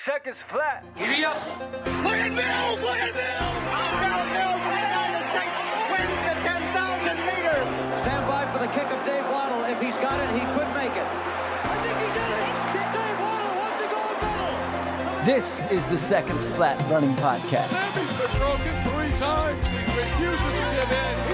Seconds flat. Giddy up. Look at Mills! Look at Mills! Outbound Mills! The United States wins the 10,000 meters! Stand by for the kick of Dave Wottle. If he's got it, he could make it. I think he did it! Dave Wottle wants the gold medal! This is the Seconds Flat Running Podcast. He's been broken three times. He refuses to give in.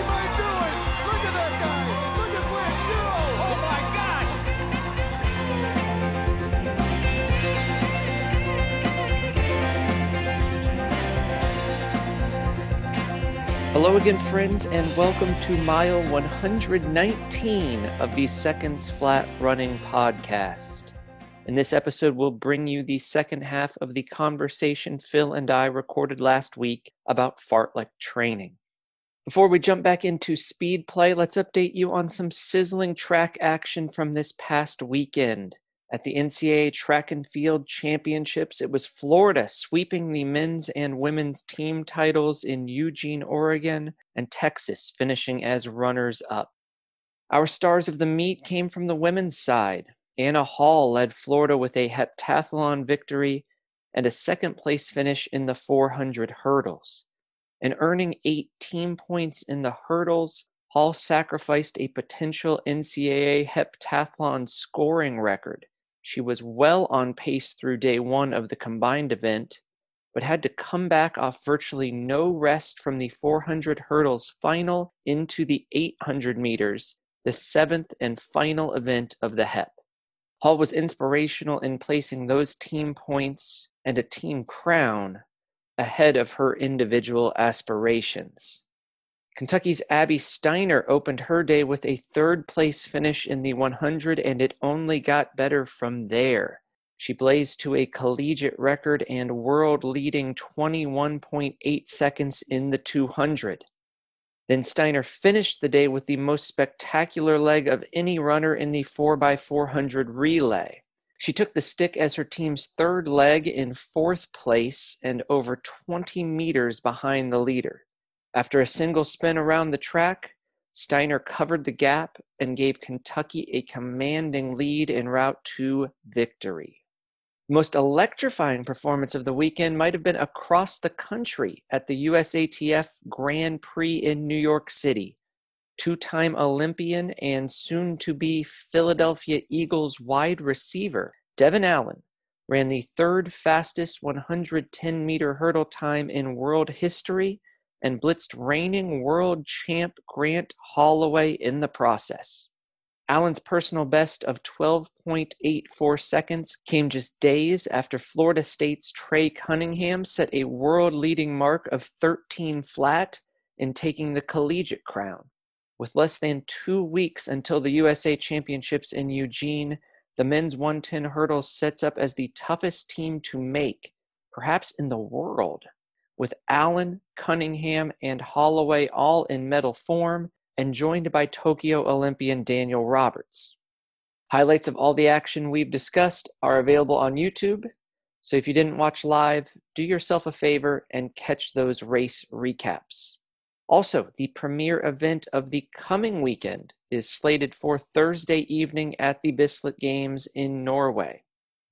Hello again, friends, and welcome to mile 119 of the Seconds Flat Running Podcast. In this episode, we'll bring you the second half of the conversation Phil and I recorded last week about fartlek training. Before we jump back into speed play, let's update you on some sizzling track action from this past weekend. At the NCAA Track and Field Championships, it was Florida sweeping the men's and women's team titles in Eugene, Oregon, and Texas finishing as runners up. Our stars of the meet came from the women's side. Anna Hall led Florida with a heptathlon victory and a second place finish in the 400 hurdles. And earning eight team points in the hurdles, Hall sacrificed a potential NCAA heptathlon scoring record. She was well on pace through day one of the combined event, but had to come back off virtually no rest from the 400 hurdles final into the 800 meters, the seventh and final event of the HEP. Hall was inspirational in placing those team points and a team crown ahead of her individual aspirations. Kentucky's Abby Steiner opened her day with a third place finish in the 100, and it only got better from there. She blazed to a collegiate record and world leading 21.8 seconds in the 200. Then Steiner finished the day with the most spectacular leg of any runner in the 4x400 relay. She took the stick as her team's third leg in fourth place and over 20 meters behind the leader. After a single spin around the track, Steiner covered the gap and gave Kentucky a commanding lead en route to victory. Most electrifying performance of the weekend might have been across the country at the USATF Grand Prix in New York City. Two time Olympian and soon to be Philadelphia Eagles wide receiver, Devin Allen, ran the third fastest 110 meter hurdle time in world history and blitzed reigning world champ Grant Holloway in the process. Allen's personal best of 12.84 seconds came just days after Florida State's Trey Cunningham set a world leading mark of 13 flat in taking the collegiate crown. With less than two weeks until the USA Championships in Eugene, the men's 110 hurdles sets up as the toughest team to make, perhaps in the world with Allen, Cunningham, and Holloway all in medal form and joined by Tokyo Olympian Daniel Roberts. Highlights of all the action we've discussed are available on YouTube, so if you didn't watch live, do yourself a favor and catch those race recaps. Also, the premier event of the coming weekend is slated for Thursday evening at the Bislett Games in Norway.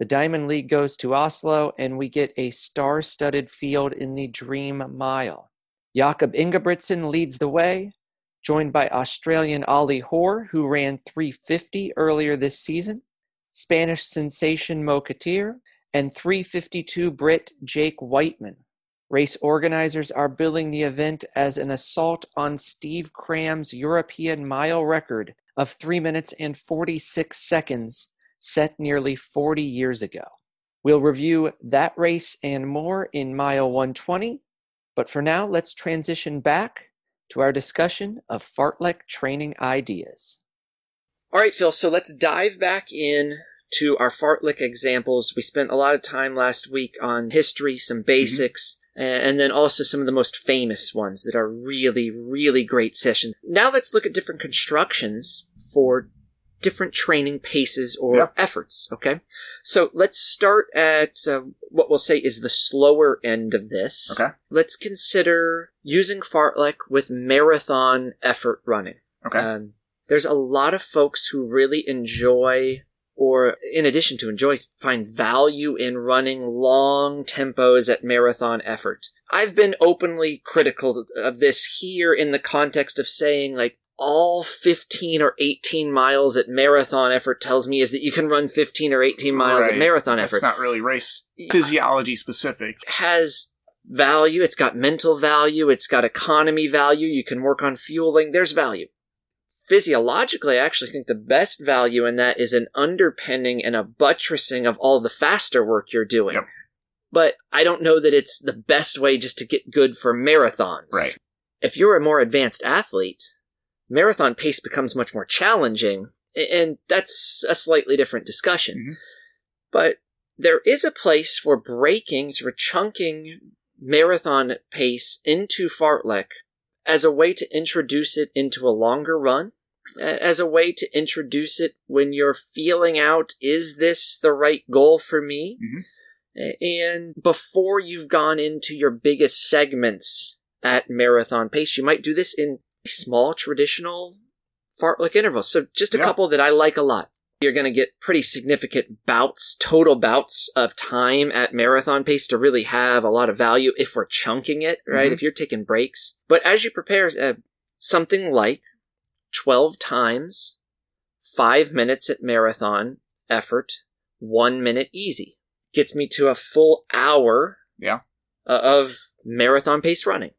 The Diamond League goes to Oslo, and we get a star studded field in the Dream Mile. Jakob Ingebrigtsen leads the way, joined by Australian Ollie Hoare, who ran 350 earlier this season, Spanish sensation Mo and 352 Brit Jake Wightman. Race organizers are billing the event as an assault on Steve Cram's European mile record of 3 minutes and 46 seconds set nearly 40 years ago. We'll review that race and more in mile 120, but for now, let's transition back to our discussion of fartlek training ideas. All right, Phil, so let's dive back in to our fartlek examples. We spent a lot of time last week on history, some basics, mm-hmm. and then also some of the most famous ones that are really, really great sessions. Now let's look at different constructions for different training paces or yep. efforts. Okay. So let's start at uh, what we'll say is the slower end of this. Okay. Let's consider using fartlek with marathon effort running. Okay. Um, there's a lot of folks who really enjoy or in addition to enjoy, find value in running long tempos at marathon effort. I've been openly critical of this here in the context of saying like all 15 or 18 miles at marathon effort tells me is that you can run 15 or 18 miles at marathon effort. It's not really race physiology specific. has value. It's got mental value. It's got economy value. You can work on fueling. There's value. Physiologically, I actually think the best value in that is an underpinning and a buttressing of all the faster work you're doing. Yep. But I don't know that it's the best way just to get good for marathons. Right. If you're a more advanced athlete, marathon pace becomes much more challenging, and that's a slightly different discussion. Mhm. But there is a place for breaking, for chunking marathon pace into fartlek as a way to introduce it into a longer run, as a way to introduce it when you're feeling out, is this the right goal for me? Mhm. And before you've gone into your biggest segments at marathon pace, you might do this in small traditional fartlek intervals. So just a Yeah. couple that I like a lot. You're going to get pretty significant bouts, total bouts of time at marathon pace to really have a lot of value if we're chunking it, right? Mhm. If you're taking breaks. But as you prepare uh, something like 12 times, five minutes at marathon effort, one minute easy gets me to a full hour Yeah. of marathon pace running.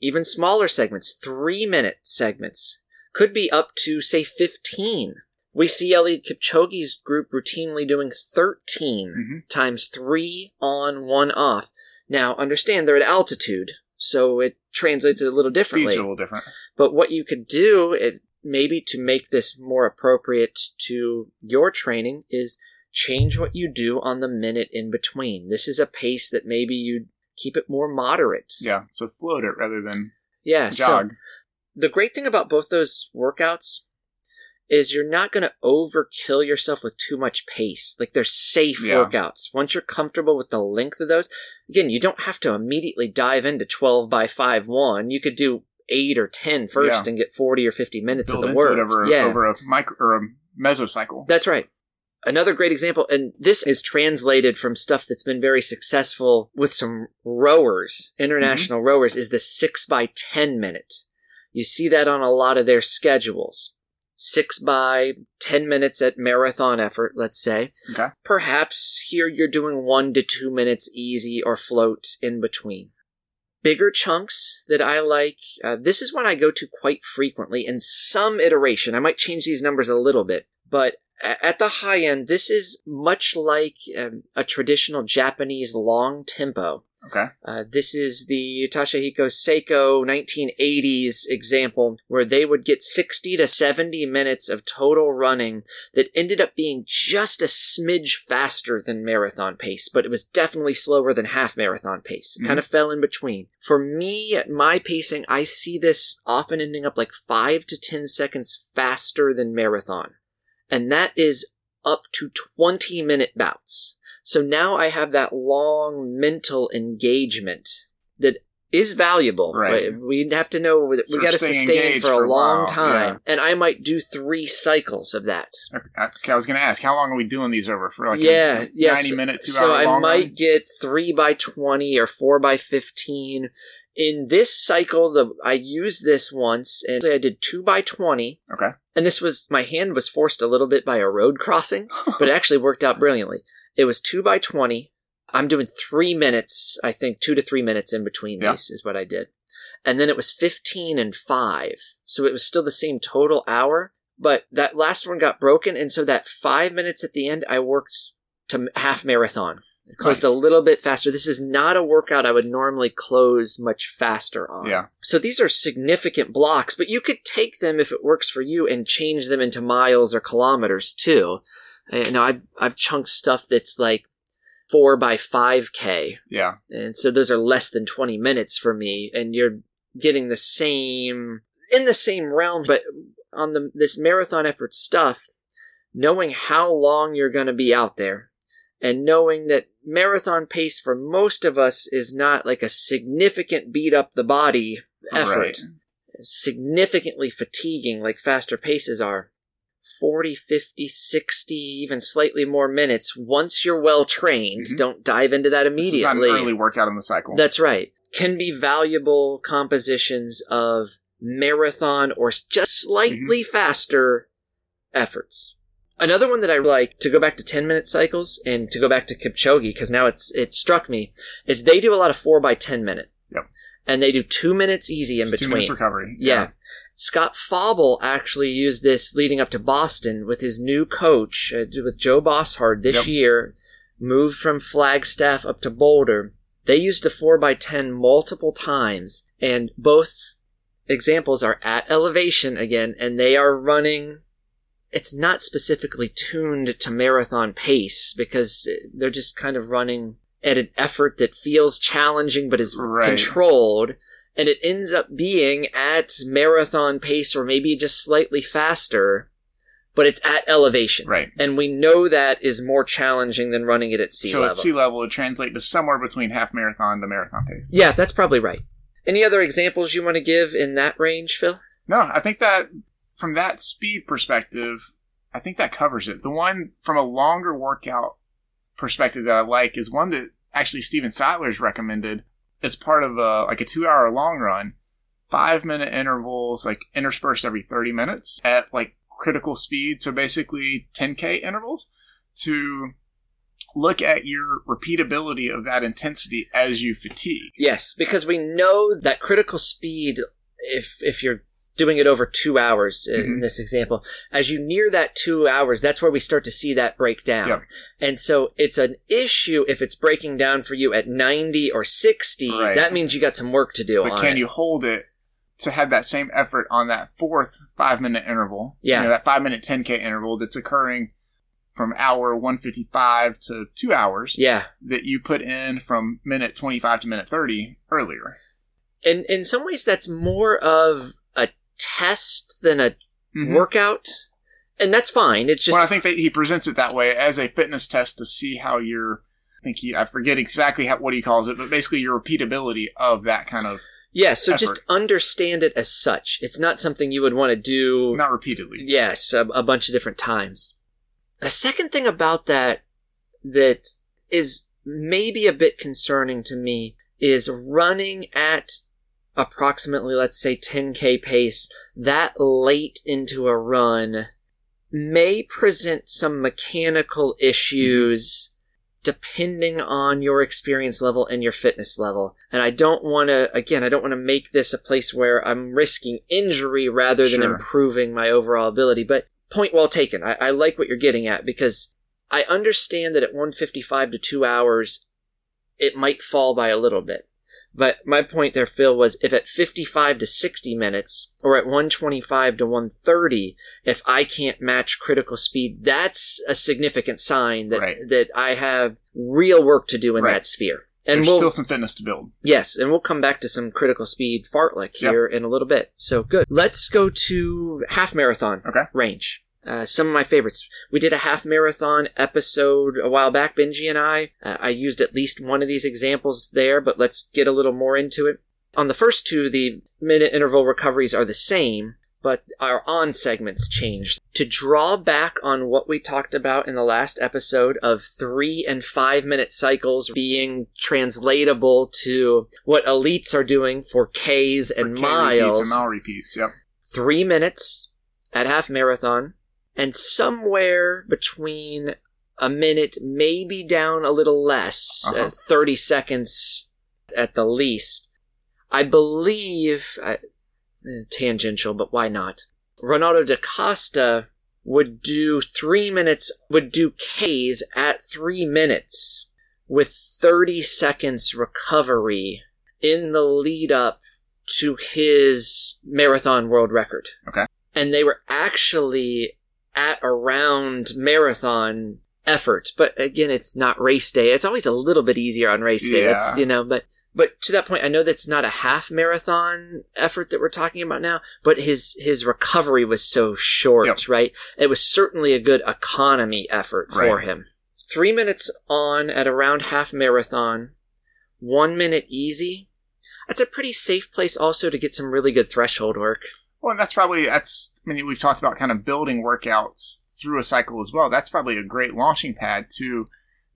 Even smaller segments, three minute segments, could be up to, say, 15. We see Eliud Kipchoge's group routinely doing 13 Mhm. times three on, one off. Now, understand they're at altitude, so it translates it a little Speed's differently. a little different. But what you could do, it, maybe to make this more appropriate to your training, is change what you do on the minute in between. This is a pace that maybe you keep it more moderate. Yeah. So float it rather than Yeah. So the great thing about both those workouts is you're not going to overkill yourself with too much pace. Like they're safe Yeah. workouts. Once you're comfortable with the length of those, again, you don't have to immediately dive into 12 by 5 1. You could do 8 or 10 first Yeah. and get 40 or 50 minutes Build of the work. it over, yeah. over a micro or a mesocycle. That's right. Another great example, and this is translated from stuff that's been very successful with some rowers, international rowers, is the 6 by 10 minute. You see that on a lot of their schedules. 6 by 10 minutes at marathon effort, let's say. Okay. Perhaps here you're doing 1 to 2 minutes easy or float in between. Bigger chunks that I like, uh, this is one I go to quite frequently in some iteration. I might change these numbers a little bit, but at the high end, this is much like um, a traditional Japanese long tempo. Okay. Uh, this is the Toshihiko Seko 1980s example where they would get 60 to 70 minutes of total running that ended up being just a smidge faster than marathon pace, but it was definitely slower than half marathon pace. It kind of fell in between. For me, at my pacing, I see this often ending up like 5 to 10 seconds faster than marathon. And that is up to 20 minute bouts. So now I have that long mental engagement that is valuable. Right. We have to know that we got to sustain for a for a long while, time. And I might do three cycles of that. Okay, I was going to ask, how long are we doing these over for? Like yeah, a yeah. 90 so- minute, two so hour I might run? get three by twenty or four by fifteen. In this cycle, the I used this once, and I did two by twenty. Okay. And this was my hand was forced a little bit by a road crossing, but it actually worked out brilliantly. It was two by twenty. I'm doing three minutes, I think two to three minutes in between Yeah. these is what I did. And then it was 15 and 5. So it was still the same total hour, but that last one got broken. And so that five minutes at the end, I worked to half marathon. Closed Nice. a little bit faster. This is not a workout I would normally close much faster on. Yeah. So these are significant blocks, but you could take them if it works for you and change them into miles or kilometers too. Uh, you know, I've, I've chunked stuff that's like four by 5K. Yeah. And so those are less than 20 minutes for me. And you're getting the same, in the same realm, but on the, this marathon effort stuff, knowing how long you're going to be out there and knowing that marathon pace for most of us is not like a significant beat up the body effort Right. significantly fatiguing like faster paces are 40, 50, 60, even slightly more minutes once you're well trained. Mhm. Don't dive into that This is not an immediately. early workout in the cycle. That's right. Can be valuable compositions of marathon or just slightly Mm-hmm. faster efforts. Another one that I like to go back to 10 minute cycles and to go back to Kipchoge because now it's it struck me is they do a lot of 4 by 10 minute. Yep. And they do 2 minutes easy in It's two between. minutes recovery. Yeah. Scott Fauble actually used this leading up to Boston with his new coach, uh, with Joe Bosshard this Yep. year, moved from Flagstaff up to Boulder. They used a 4x10 multiple times, and both examples are at elevation again, and they are running. It's not specifically tuned to marathon pace because they're just kind of running at an effort that feels challenging but is Right. controlled and it ends up being at marathon pace or maybe just slightly faster, but it's at elevation. Right. And we know that is more challenging than running it at sea level. so level. at sea level, it translates to somewhere between half marathon to marathon pace. yeah, that's probably right. Any other examples you want to give in that range, Phil? No, I think that from that speed perspective, I think that covers it. The one from a longer workout perspective that I like is one that actually Stephen Seiler's recommended as part of a like a two hour long run, five minute intervals, like interspersed every 30 minutes at like critical speed. So basically 10K intervals to look at your repeatability of that intensity as you fatigue. Yes, because we know that critical speed, if if you're doing it over two hours in Mhm. this example, as you near that two hours, that's where we start to see that break down. Yep. And so it's an issue if it's breaking down for you at 90 or 60. Right. That means you got some work to do But can it. you hold it to have that same effort on that fourth five minute interval? Yeah. You know, that five minute 10K interval that's occurring from hour 155 to two hours yeah. that you put in from minute 25 to minute 30 earlier. And in some ways, that's more of test than a Mhm. workout. And that's fine. It's just well, I think that he presents it that way as a fitness test to see how your, I think he, I forget exactly how, what he calls it, but basically your repeatability of that kind of, yeah. So just understand it as such. It's not something you would want to do. not repeatedly. Yes, a, a bunch of different times. The second thing about that that is maybe a bit concerning to me is running at approximately, let's say, 10k pace that late into a run may present some mechanical issues depending on your experience level and your fitness level. And I don't want to, again, I don't want to make this a place where I'm risking injury rather than Sure. improving my overall ability. But point well taken. I, I like what you're getting at because I understand that at 155 to two hours, it might fall by a little bit. But my point there, Phil, was if at 55 to 60 minutes or at 125 to 130, if I can't match critical speed, that's a significant sign that, Right. that I have real work to do in Right. that sphere. And There's we'll, still some fitness to build. Yes, and we'll come back to some critical speed fartlek Yep. here in a little bit. So good. Let's go to half marathon Okay. range. Uh, some of my favorites. We did a half marathon episode a while back, Benji and I. Uh, I used at least one of these examples there, but let's get a little more into it. On the first two, the minute interval recoveries are the same, but our on segments changed. To draw back on what we talked about in the last episode of three and five minute cycles being translatable to what elites are doing for Ks and For K repeats miles and mile repeats. Yep. three minutes at half marathon, and somewhere between a minute, maybe down a little less, Uh-huh. uh, 30 seconds at the least. I believe, uh, tangential, but why not? Ronaldo da Costa would do three minutes, would do Ks at three minutes with 30 seconds recovery in the lead up to his marathon world record. Okay. And they were actually at around marathon effort. But again, it's not race day. It's always a little bit easier on race day. That's, you know, but, but to that point, I know that's not a half marathon effort that we're talking about now, but his, his recovery was so short, Yep. right? It was certainly a good economy effort for Right. him. Three minutes on at around half marathon, one minute easy. That's a pretty safe place also to get some really good threshold work. Well, and that's probably that's. I mean, we've talked about kind of building workouts through a cycle as well. That's probably a great launching pad to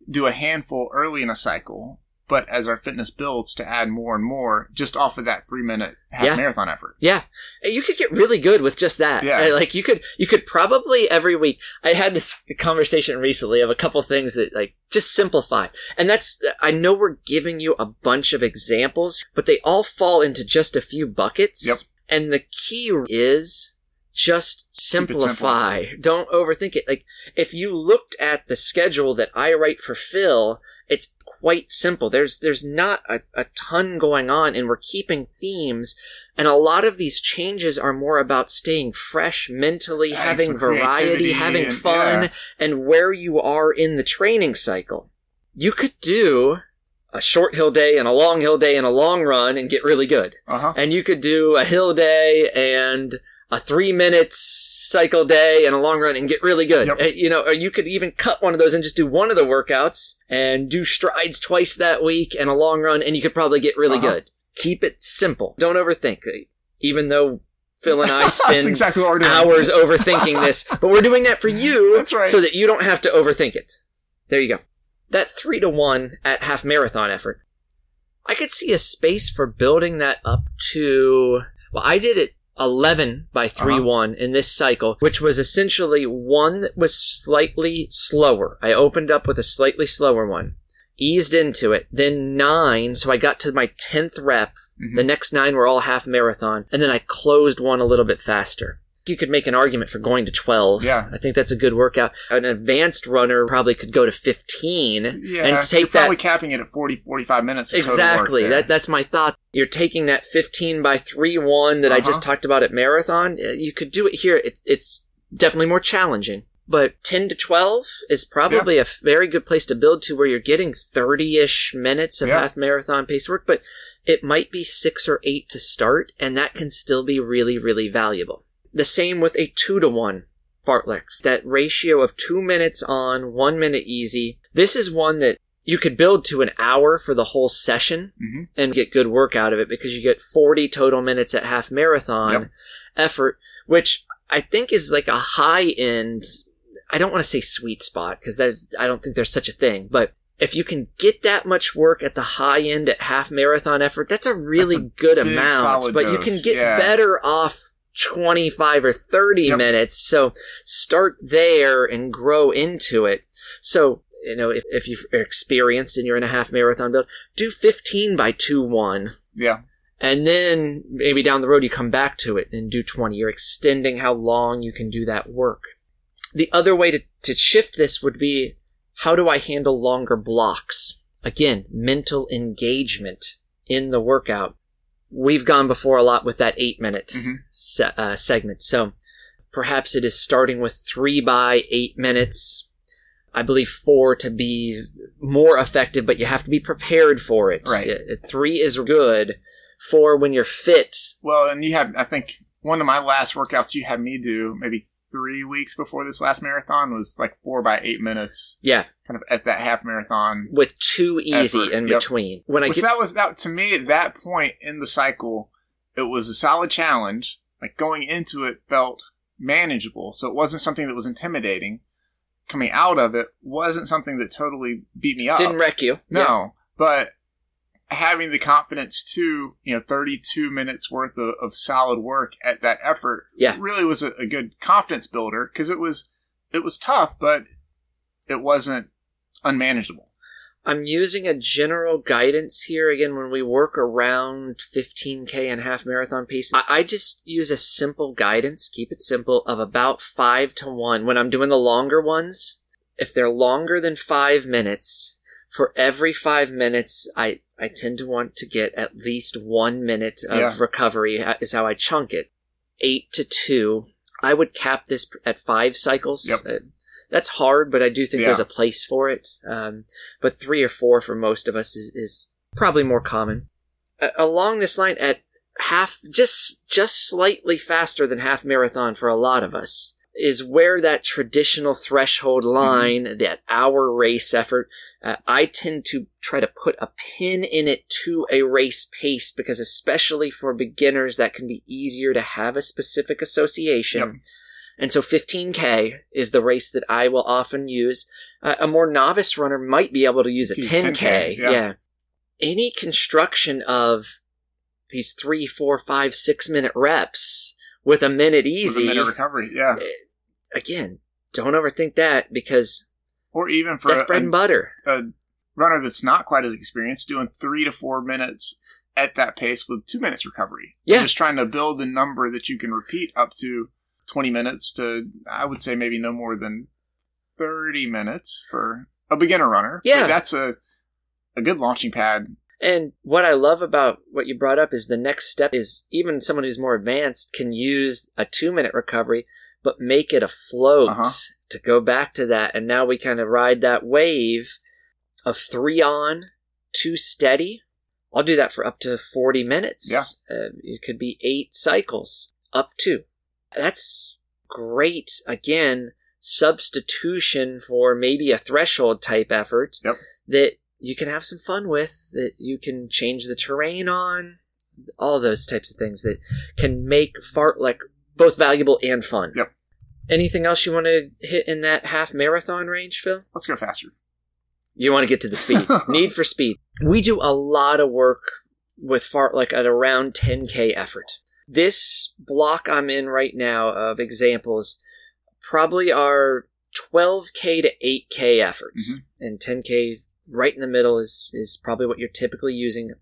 do a handful early in a cycle, but as our fitness builds, to add more and more just off of that three minute half Yeah. marathon effort. Yeah, you could get really good with just that. Yeah. Like you could, you could probably every week. I had this conversation recently of a couple things that like just simplify, and that's. I know we're giving you a bunch of examples, but they all fall into just a few buckets. Yep. And the key is just it simple. simplify. Don't overthink it. Like if you looked at the schedule that I write for Phil, it's quite simple. There's there's not a, a ton going on and we're keeping themes and a lot of these changes are more about staying fresh mentally, Adding having variety, having and- fun, yeah. and where you are in the training cycle. You could do a short hill day and a long hill day and a long run and get really good Uh huh. and you could do a hill day and a three minute cycle day and a long run and get really good. Yep. Uh, You know, or you could even cut one of those and just do one of the workouts and do strides twice that week and a long run and you could probably get really Uh-huh. good. Keep it simple. Don't overthink. Even though Phil and I spend exactly hours overthinking this, but we're doing that for you That's right. so that you don't have to overthink it. There you go. That three to one at half marathon effort. I could see a space for building that up to, well, I did it 11 by 3 Uh-huh. 1 in this cycle, which was essentially one that was slightly slower. I opened up with a slightly slower one, eased into it, then nine, so I got to my 10th rep. Mhm. The next nine were all half marathon, and then I closed one a little bit faster. You could make an argument for going to 12. Yeah. I think that's a good workout. An advanced runner probably could go to 15 Yeah, and you're take probably that. capping it at 40, 45 minutes. of total work Exactly. That that's my thought. You're taking that 15 by 3 1 that I just Uh-huh. talked about at marathon. Uh, You could do it here. It, it's definitely more challenging. But 10 to 12 is probably a very good place to build to where you're getting 30 ish minutes of Yeah. half marathon pace work, but it might be six or eight to start, and that can still be really, really valuable. The same with a 2 to 1 fartlek. That ratio of two minutes on, one minute easy. This is one that you could build to an hour for the whole session Mhm. and get good work out of it because you get 40 total minutes at half marathon Yep. effort, which I think is like a high end. I don't want to say sweet spot because that is, I don't think there's such a thing, but if you can get that much work at the high end at half marathon effort, that's a really That's a good amount. But you can get yeah. better off 25 or 30 Yep. minutes. So start there and grow into it. So, you know, if, if you're experienced and you're in a half marathon build, do 15 by 2 1. Yeah. And then maybe down the road you come back to it and do 20. You're extending how long you can do that work. The other way to, to shift this would be how do I handle longer blocks? Again, mental engagement in the workout. We've gone before a lot with that eight minute Mhm. se- uh, segment. So perhaps it is starting with three by eight minutes. I believe four to be more effective, but you have to be prepared for it. Right. Three is good. Four when you're fit. Well, and you had, I think, one of my last workouts you had me do maybe three weeks before this last marathon was like four by eight minutes, Yeah, kind of at that half marathon. with two easy Effort, in yep. between. When I Which get that was that to me at that point in the cycle, it was a solid challenge. Like going into it felt manageable, so it wasn't something that was intimidating. Coming out of it wasn't something that totally beat me up. didn't wreck you. No, Yeah. but having the confidence to, you know, 32 minutes worth of, of solid work at that effort Yeah. really was a, a good confidence builder because it was, it was tough, but it wasn't unmanageable. I'm using a general guidance here again when we work around 15k and half marathon pace. I, I just use a simple guidance, keep it simple, of about five to one. When I'm doing the longer ones, if they're longer than five minutes, for every five minutes, I, I tend to want to get at least one minute of Yeah. recovery uh, is how I chunk it. Eight to two. I would cap this at five cycles. Yep. Uh, that's hard, but I do think Yeah. there's a place for it. Um, but three or four for most of us is, is probably more common. Uh, along this line, at half, just just slightly faster than half marathon for a lot of us. Is where that traditional threshold line, that our race effort, uh, I tend to try to put a pin in it to a race pace because, especially for beginners, that can be easier to have a specific association. Yep. And so 15K is the race that I will often use. Uh, a more novice runner might be able to use a Use 10K. 10K, yeah. yeah. Any construction of these three, four, five, six minute reps with a minute With easy, a minute recovery. Yeah. Eh, again, don't overthink that because Or even for that's a, bread and butter. a runner that's not quite as experienced, doing three to four minutes at that pace with two minutes recovery. Yeah. Just trying to build a number that you can repeat up to 20 minutes to, I would say maybe no more than 30 minutes for a beginner runner. Yeah. That's a, a good launching pad. And what I love about what you brought up is the next step is even someone who's more advanced can use a two minute recovery, but make it a float Uh-huh. to go back to that. And now we kind of ride that wave of three on, two steady. I'll do that for up to 40 minutes. Yeah. Uh, it could be eight cycles, up to. That's great. Again, substitution for maybe a threshold type effort Yep. that you can have some fun with, that you can change the terrain on, all those types of things that can make fartlek both valuable and fun. Yep. Anything else you want to hit in that half marathon range, Phil? Let's go faster. You want to get to the speed. Need for speed. We do a lot of work with fartlek at around 10k effort. This block I'm in right now of examples probably are 12k to 8k efforts, Mhm. and 10k right in the middle is is probably what you're typically using.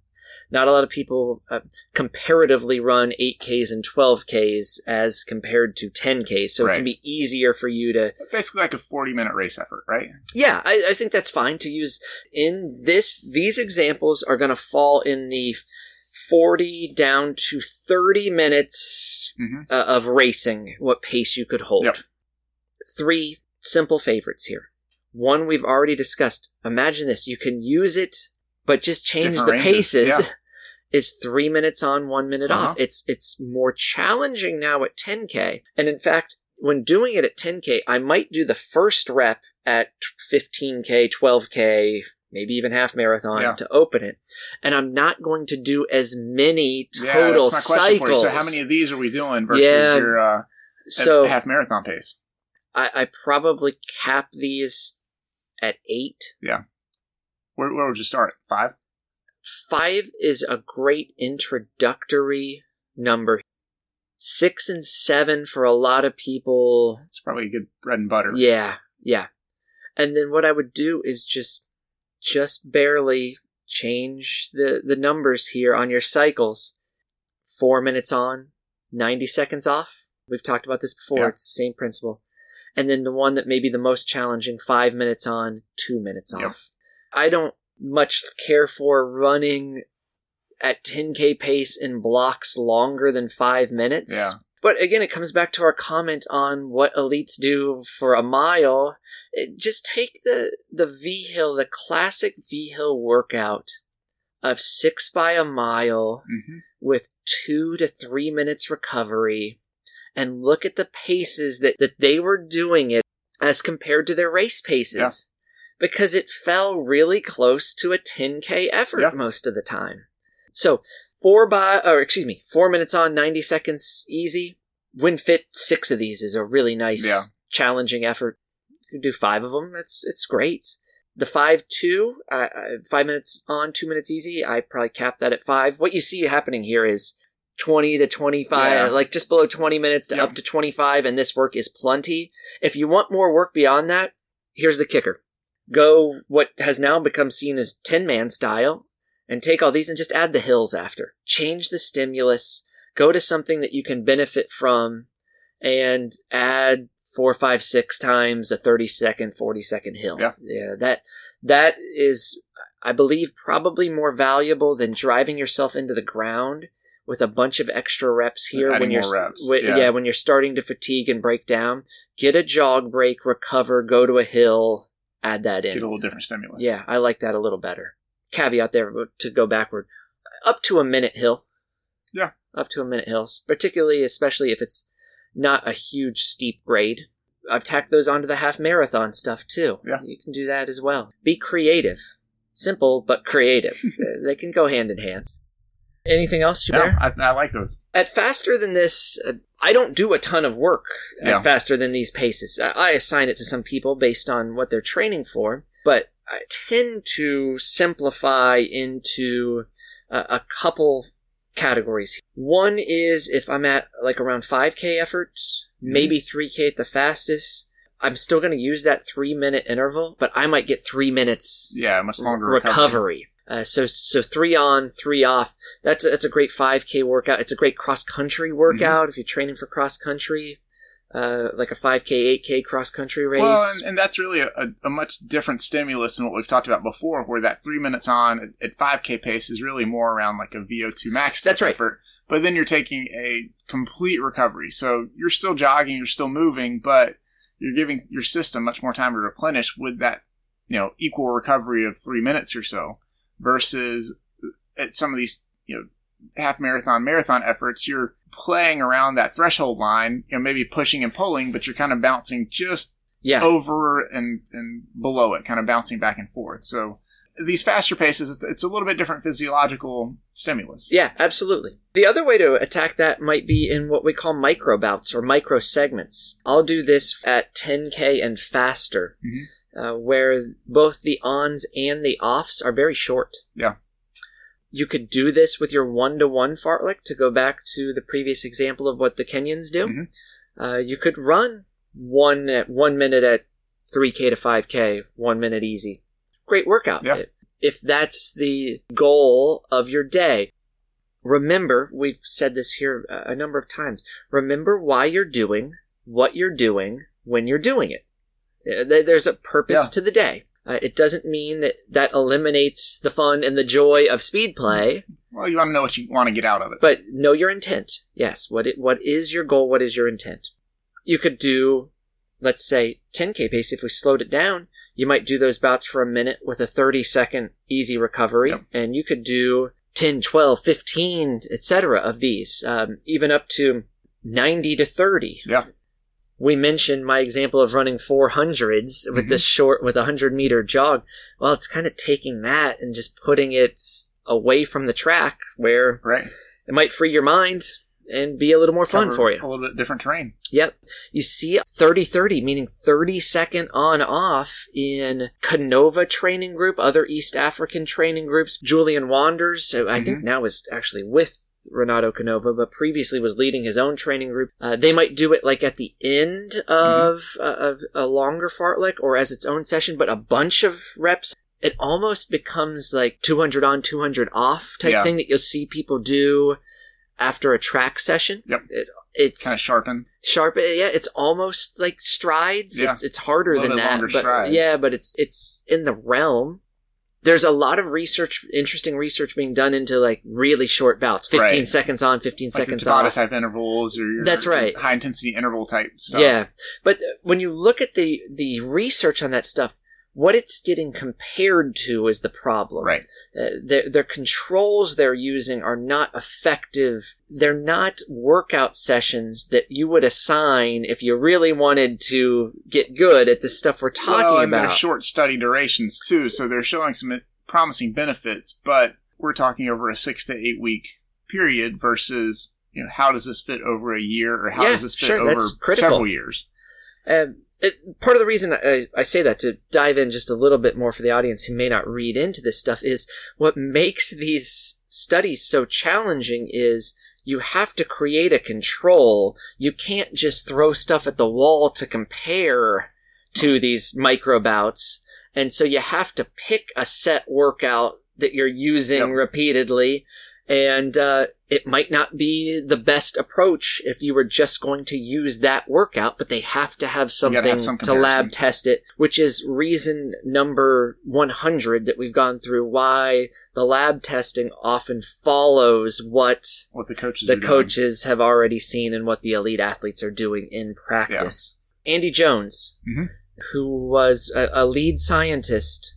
Not a lot of people uh, comparatively run 8Ks and 12Ks as compared to 10Ks, so it can be easier for you to Basically like a 40 minute race effort, right? yeah, I, I think that's fine to use in this. These examples are going to fall in the 40 down to 30 minutes Mhm. uh, of racing, what pace you could hold. Yep. Three simple favorites here. One we've already discussed. Imagine this. You can use it, but just change Different the ranges, paces. yeah. Is three minutes on, one minute Uh-huh. off. It's it's more challenging now at 10k. And in fact, when doing it at 10k, I might do the first rep at 15k, 12k, maybe even half marathon Yeah. to open it. And I'm not going to do as many total that's my question for you. cycles. So how many of these are we doing versus Yeah. your uh, so half marathon pace? I, I probably cap these at eight. Where, where would you start? Five? Five is a great introductory number. Six and seven for a lot of people. It's probably a good bread and butter. Yeah, yeah. And then what I would do is just, just barely change the, the numbers here on your cycles. Four minutes on, 90 seconds off. We've talked about this before. Yeah. It's the same principle. And then the one that may be the most challenging, five minutes on, two minutes Yep. off. I don't much care for running at 10k pace in blocks longer than five minutes. Yeah. But again, it comes back to our comment on what elites do for a mile. It- just take the the Vigil, the classic Vigil workout of six by a mile hmm with two to three minutes recovery, and look at the paces that, that they were doing it as compared to their race paces. Yeah. Because it fell really close to a 10k effort Yeah. most of the time. So four by, or excuse me, four minutes on, 90 seconds easy. Win fit six of these is a really nice, Yeah. challenging effort. You can do five of them. It's, it's great. The five two, uh, five minutes on, two minutes easy. I probably cap that at five. What you see happening here is 20 to 25, Yeah. like just below 20 minutes to Yep. up to 25, and this work is plenty. If you want more work beyond that, here's the kicker. Go what has now become seen as Tinman style and take all these and just add the hills after. Change the stimulus, go to something that you can benefit from, and add four, five, six times a 30 second, 40 second hill. Yeah. Yeah. That, that is, I believe, probably more valuable than driving yourself into the ground with a bunch of extra reps here Adding when you're wi- yeah. yeah when you're starting to fatigue and break down get a jog break recover go to a hill add that in Get a little different stimulus. yeah i like that a little better caveat there to go backward up to a minute hill Yeah. up to a minute hills particularly especially if it's not a huge steep grade. I've tacked those onto the half marathon stuff too. Yeah. You can do that as well. Be creative. Simple, but creative. They can go hand in hand. Anything else you No. I, I like those. At faster than this, uh, I don't do a ton of work at Yeah. faster than these paces. I, I assign it to some people based on what they're training for, but I tend to simplify into a, a couple categories. One is if I'm at like around 5k efforts, maybe 3k at the fastest. I'm still going to use that three minute interval, but I might get three minutes Yeah, much longer recovery. recovery. Uh, so so three on, three off. That's a, that's a great 5K workout. It's a great cross country workout if you're training for cross country, uh, like a 5K, 8K cross country race. Well, and, and that's really a, a, a much different stimulus than what we've talked about before, where that three minutes on at, at 5K pace is really more around like a VO2 max That's right. effort. But then you're taking a complete recovery. So you're still jogging, you're still moving, but you're giving your system much more time to replenish with that, you know, equal recovery of three minutes or so versus at some of these, you know, half marathon, marathon efforts, you're playing around that threshold line, you know, maybe pushing and pulling, but you're kind of bouncing just yeah. over and, and below it, kind of bouncing back and forth. So these faster paces, it's, it's a little bit different physiological stimulus. Yeah, absolutely. The other way to attack that might be in what we call micro bouts or micro segments. I'll do this at 10K and faster, Mhm. Uh, where both the ons and the offs are very short. Yeah. You could do this with your one to one fartlek to go back to the previous example of what the Kenyans do. Mhm. Uh, you could run one at one minute at 3K to 5K, one minute easy. Great workout. Yeah. If that's the goal of your day, remember, we've said this here a number of times. Remember why you're doing what you're doing when you're doing it. Uh, there- There's a purpose Yeah. to the day. Uh, it doesn't mean that that eliminates the fun and the joy of speed play, Well, you want to know what you want to get out of it. but know your intent. Yes, what it, what is your goal? What is your intent? You could do, let's say, 10k pace. If we slowed it down, you might do those bouts for a minute with a 30 second easy recovery, Yep. and you could do 10, 12, 15, etc. of these, um, even up to 90 to 30. yeah. We mentioned my example of running 400s with Mhm. this short, with a 100 meter jog. Well, it's kind of taking that and just putting it away from the track where Right. it might free your mind and be a little more fun Cover for you. A little bit different terrain. Yep. You see 30 30, meaning 30 second on off in Canova training group, other East African training groups. Julien Wanders, who I think now is actually with Renato Canova, but previously was leading his own training group. Uh, they might do it like at the end of, uh, of a longer fartlek or as its own session, but a bunch of reps. It almost becomes like 200 on, 200 off type Yeah. thing that you'll see people do after a track session. Yep. It, it's Kind of sharpen. sharp yeah it's almost like strides Yeah. it's it's harder than that longer but strides. yeah but it's it's in the realm there's a lot of research interesting research being done into like really short bouts 15 Right. seconds on 15 Like seconds off type intervals or your That's right. high intensity interval type stuff. yeah but uh, when you look at the the research on that stuff what it's getting compared to is the problem Right. uh, their, their controls they're using are not effective. They're not workout sessions that you would assign if you really wanted to get good at the stuff we're talking well, and about. they're short study durations too, so they're showing some promising benefits. But we're talking over a six to eight week period versus you know how does this fit over a year or how Yeah, does this fit sure, over several years? Um, it, part of the reason I, I say that to dive in just a little bit more for the audience who may not read into this stuff is what makes these studies so challenging is you have to create a control. You can't just throw stuff at the wall to compare to these micro bouts. And so you have to pick a set workout that you're using Yep. repeatedly. And uh, it might not be the best approach if you were just going to use that workout, but they have to have something have some to lab test it, which is reason number 100 that we've gone through why the lab testing often follows what What the coaches the doing. coaches have already seen and what the elite athletes are doing in practice. Andy Jones, Mhm. who was a, a lead scientist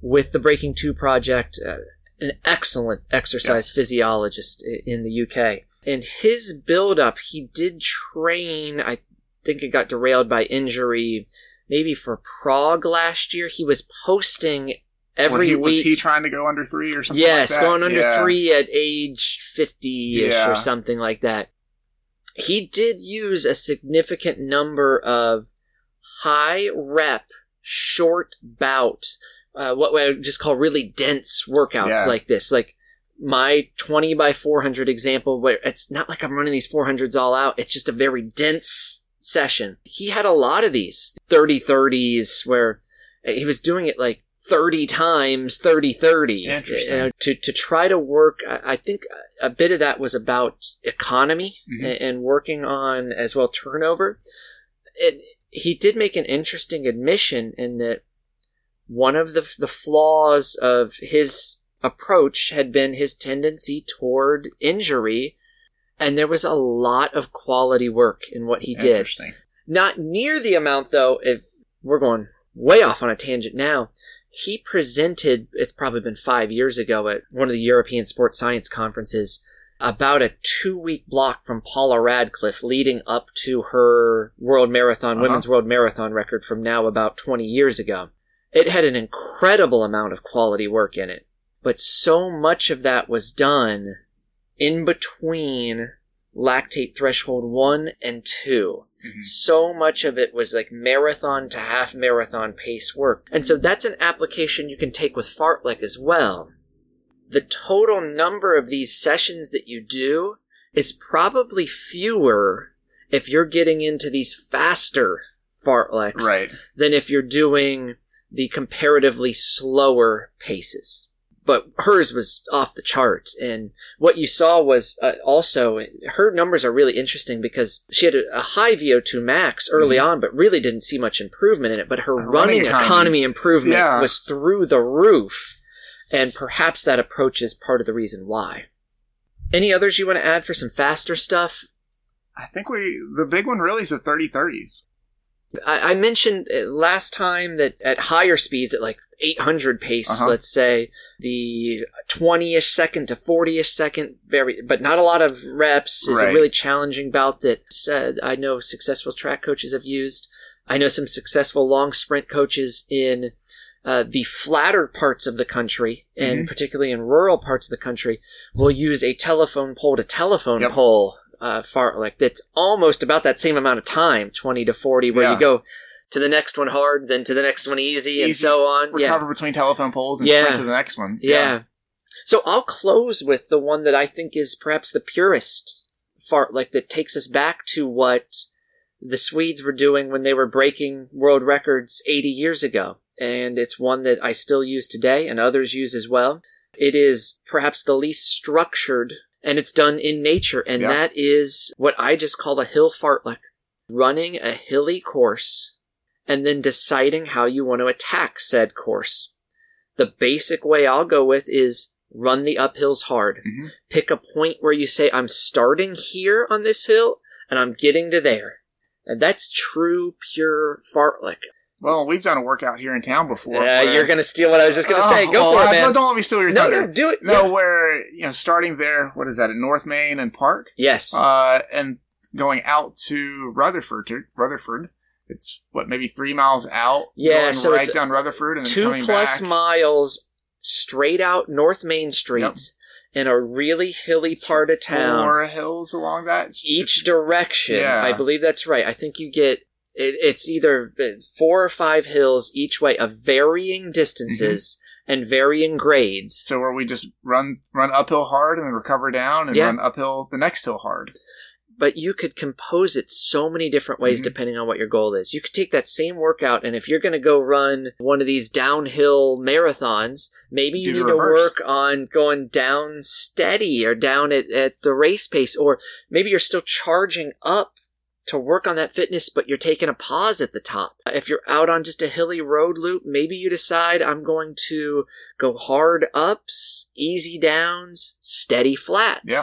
with the Breaking Two project, uh, an excellent exercise Yes. physiologist in the UK. And his build-up, he did train. I think it got derailed by injury. Maybe for Prague last year, he was posting every he- week. Was he trying to go under three or something? Yes, like that? going under Yeah. three at age 50 ish Yeah. or something like that. He did use a significant number of high rep, short bouts, uh, what I would just call really dense workouts Yeah. like this. Like my 20 by 400 example, where it's not like I'm running these 400s all out, it's just a very dense session. He had a lot of these 30 30s where he was doing it like 30 times 30 30 Interesting. to, to try to work I, I think a bit of that was about economy Mhm. a- and, working on as well turnover it, he did make an interesting admission in that one of the, the flaws of his approach had been his tendency toward injury and there was a lot of quality work in what he did Interesting. not near the amount, though, if we're going way off on a tangent now. He presented, it's probably been five years ago at one of the European Sports Science conferences, about a two week block from Paula Radcliffe leading up to her world marathon, Uh-huh. women's world marathon record from now about 20 years ago. It had an incredible amount of quality work in it, but so much of that was done in between lactate threshold one and 2 Mhm. So much of it was like marathon to half marathon pace work. And so that's an application you can take with fartlek as well. The total number of these sessions that you do is probably fewer if you're getting into these faster fartleks Right. than if you're doing the comparatively slower paces. But hers was off the charts, and what you saw was uh, also her numbers are really interesting because she had a, a high VO2 max early on, but really didn't see much improvement in it. But her Mm-hmm. Running running, economy, economy. improvement Yeah. was through the roof, and perhaps that approach is part of the reason why. Any others you want to add for some faster stuff? I think we the big one really is the 30-30s. I, I mentioned uh, last time that at higher speeds, at like 800 pace, Uh-huh. let's say the 20-ish second to 40-ish second, very, but not a lot of reps, is a really challenging bout that uh, I know successful track coaches have used. I know some successful long sprint coaches in uh, the flatter parts of the country, and Mhm. particularly in rural parts of the country, will use a telephone pole to telephone Yep. pole uh, fartlek that's almost about that same amount of time, twenty to forty, where Yeah. you go to the next one hard, then to the next one easy, and so on. Yeah, Recover between telephone poles and Yeah. sprint to the next one. yeah. So I'll close with the one that I think is perhaps the purest fartlek that takes us back to what the Swedes were doing when they were breaking world records 80 years ago. And it's one that I still use today and others use as well. It is perhaps the least structured and it's done in nature. And Yeah. that is what I just call a hill fartlek. Running a hilly course and then deciding how you want to attack said course. The basic way I'll go with is run the uphills hard. Mhm. Pick a point where you say, I'm starting here on this hill and I'm getting to there. And that's true, pure fartlek. Well, we've done a workout here in town before. Yeah, where- you're going to steal what I was just going to say. Oh, Go well, for it, man. Don't let me steal your No, thunder. no, do it. No, Yeah. where you know, starting there. What is that? At North Main and Park, Yes. uh, and going out to Rutherford. To Rutherford, it's what maybe three miles out. Yeah, going so right it's down Rutherford and Two plus back. miles straight out North Main Street Yep. in a really hilly part of town. Four hills along that. each direction. Yeah. I believe that's right. I think you get it, it's either four or five hills each way of varying distances Mm-hmm. and varying grades. So where we just run run uphill hard and then recover down and Yeah. run uphill the next hill hard. But you could compose it so many different ways Mhm. depending on what your goal is. You could take that same workout, and if you're going to go run one of these downhill marathons, maybe you Do need to work on going down steady or down at, at the race pace, or maybe you're still charging up to work on that fitness, but you're taking a pause at the top. If you're out on just a hilly road loop, maybe you decide I'm going to go hard ups, easy downs, steady flats. Yeah.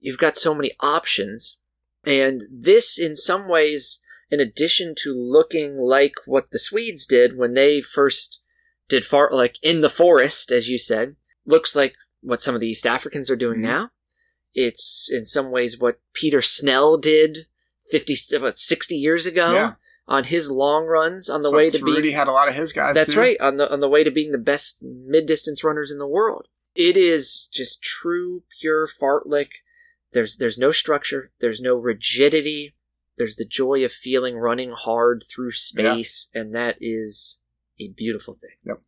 You've got so many options. And this, in some ways, in addition to looking like what the Swedes did when they first did fartlek in the forest, as you said, looks like what some of the East Africans are doing Mhm. now. It's in some ways what Peter Snell did 50, what, 60 years ago Yeah. on his long runs on the way to Rudy being. had a lot of his guys. That's too. right, on the on the way to being the best mid distance runners in the world. It is just true, pure fartlek. There's there's no structure. There's no rigidity. There's the joy of feeling running hard through space, and that is a beautiful thing. Yep.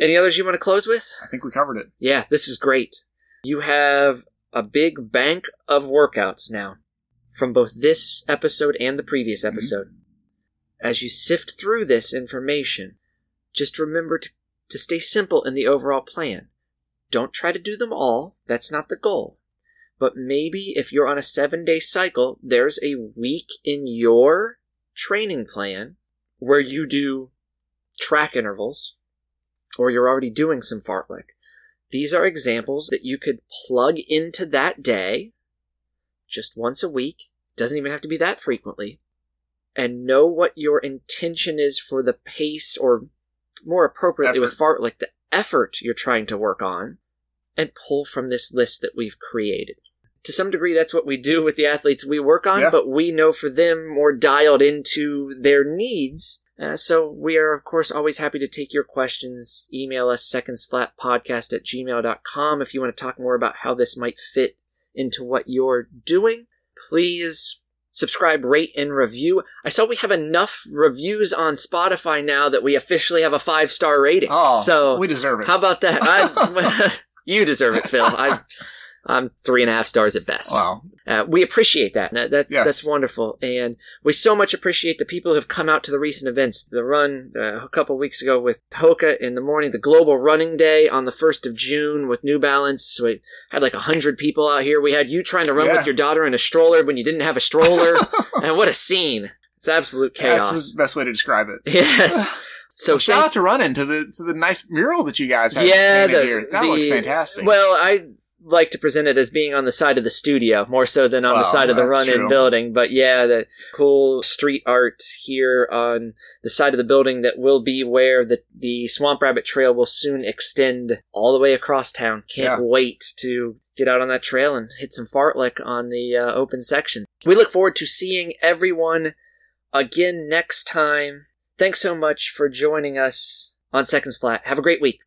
Any others you want to close with? I think we covered it. Yeah, this is great. You have a big bank of workouts now from both this episode and the previous mm-hmm. episode. As you sift through this information, just remember to, to stay simple in the overall plan. Don't try to do them all, that's not the goal. But maybe if you're on a seven day cycle, there's a week in your training plan where you do track intervals, or you're already doing some fartlek. These are examples that you could plug into that day just once a week. Doesn't even have to be that frequently. And know what your intention is for the pace, or more appropriately with fartlek, the effort you're trying to work on, and pull from this list that we've created. To some degree, that's what we do with the athletes we work on, Yeah. but we know for them more dialed into their needs. Uh, so we are, of course, always happy to take your questions. Email us secondsflatpodcast at gmail.com if you want to talk more about how this might fit into what you're doing. Please subscribe, rate, and review. I saw we have enough reviews on Spotify now that we officially have a five star rating. Oh, so we deserve it. how about that? I, you deserve it, Phil. I, I'm three and a half stars at best. wow. Uh, we appreciate that. That- That's Yes. that's wonderful, and we so much appreciate the people who have come out to the recent events. The run uh, a couple weeks ago with Hoka in the morning, the Global Running Day on the first of June with New Balance. We had like a hundred people out here. We had you trying to run Yeah. with your daughter in a stroller when you didn't have a stroller, and what a scene! It's absolute chaos. That's the best way to describe it. yes. So Well, shout out to running to the to the nice mural that you guys have yeah, the, here. That the- looks fantastic. Well, I like to present it as being on the side of the studio more so than on the side of the run-in true. building. But yeah, the cool street art here on the side of the building that will be where the the Swamp Rabbit Trail will soon extend all the way across town. Can't Yeah. wait to get out on that trail and hit some fartlek on the uh, open section. We look forward to seeing everyone again next time. Thanks so much for joining us on Seconds Flat. Have a great week.